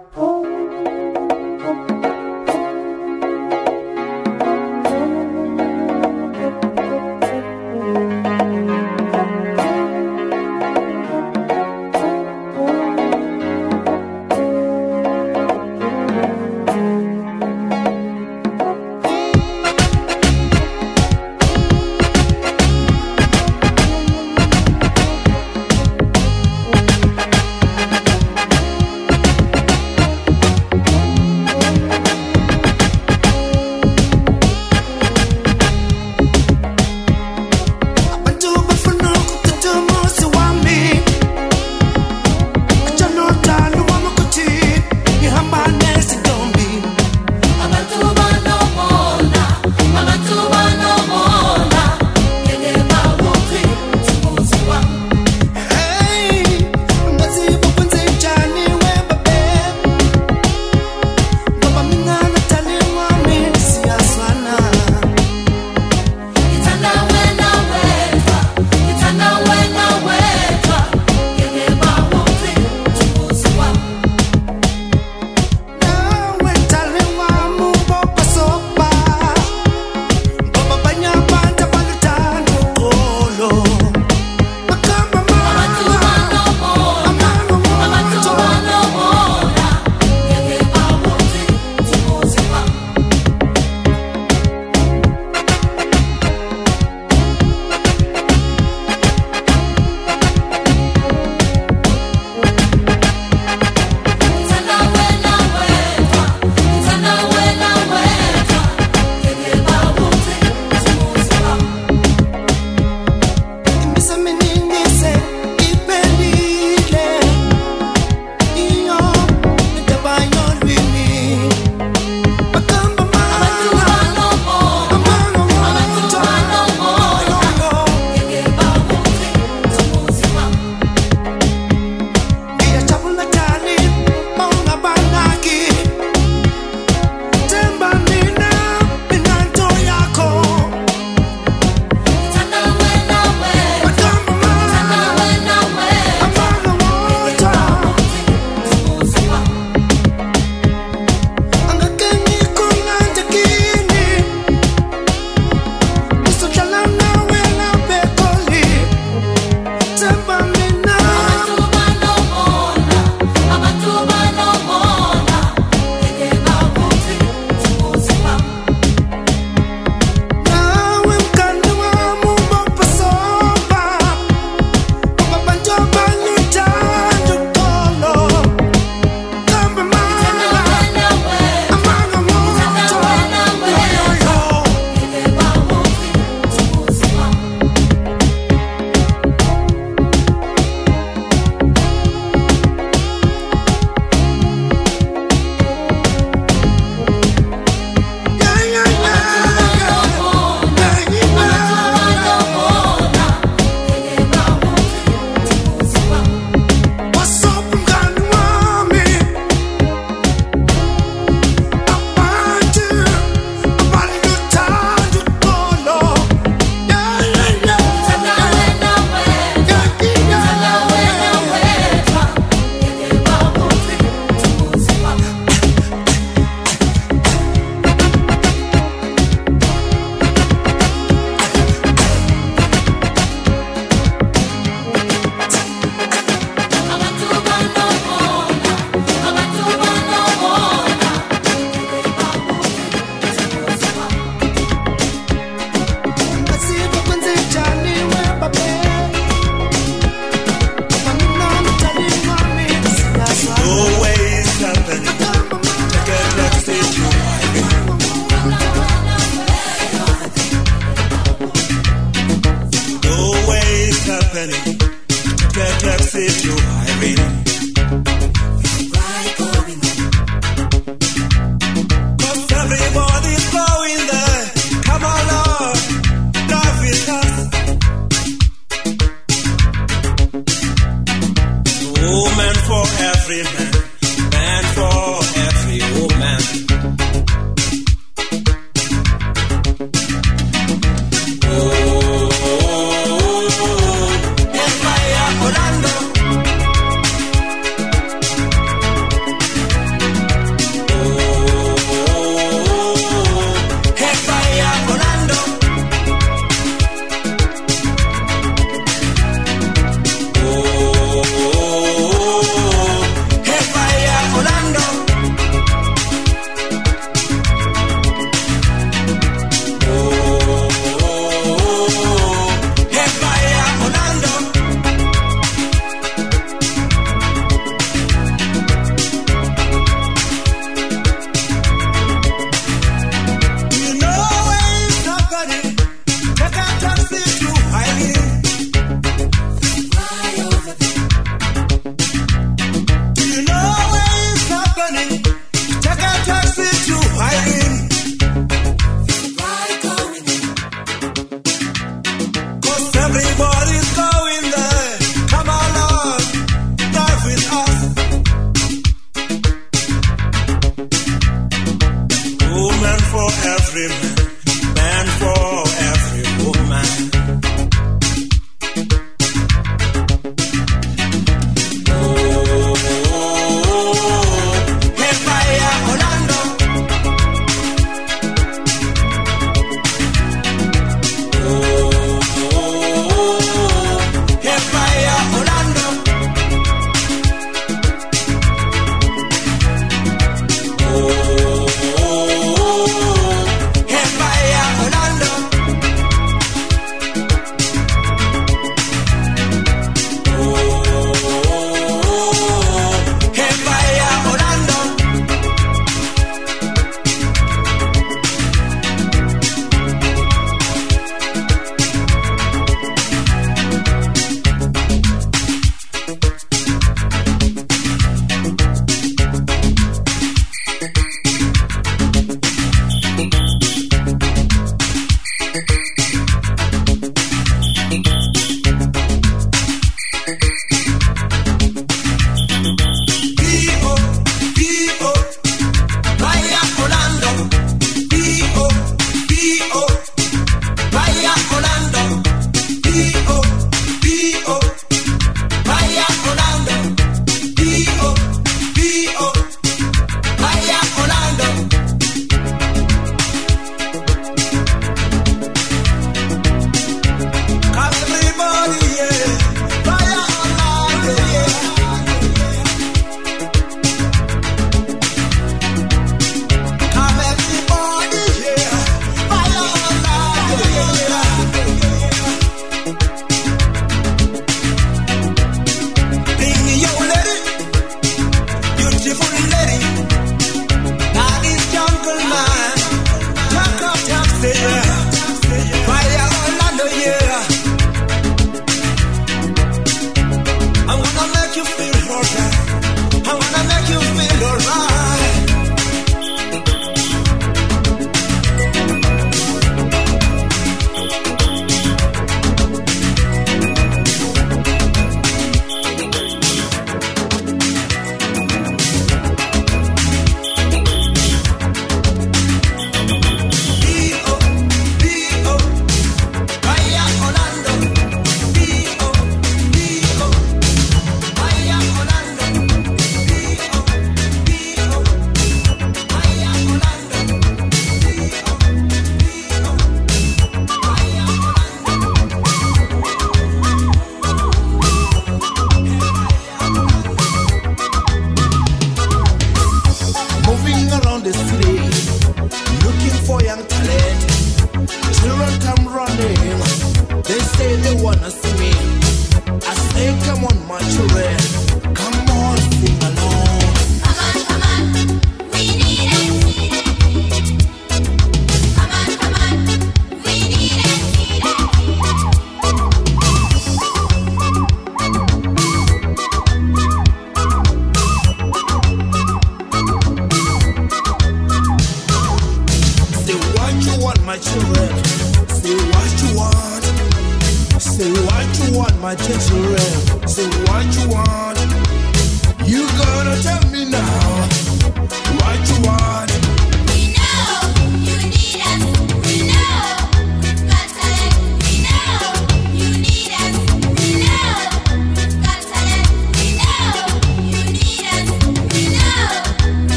Oh.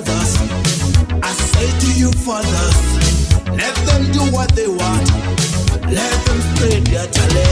mothers. I say to you, fathers, let them do what they want. Let them spread their talent.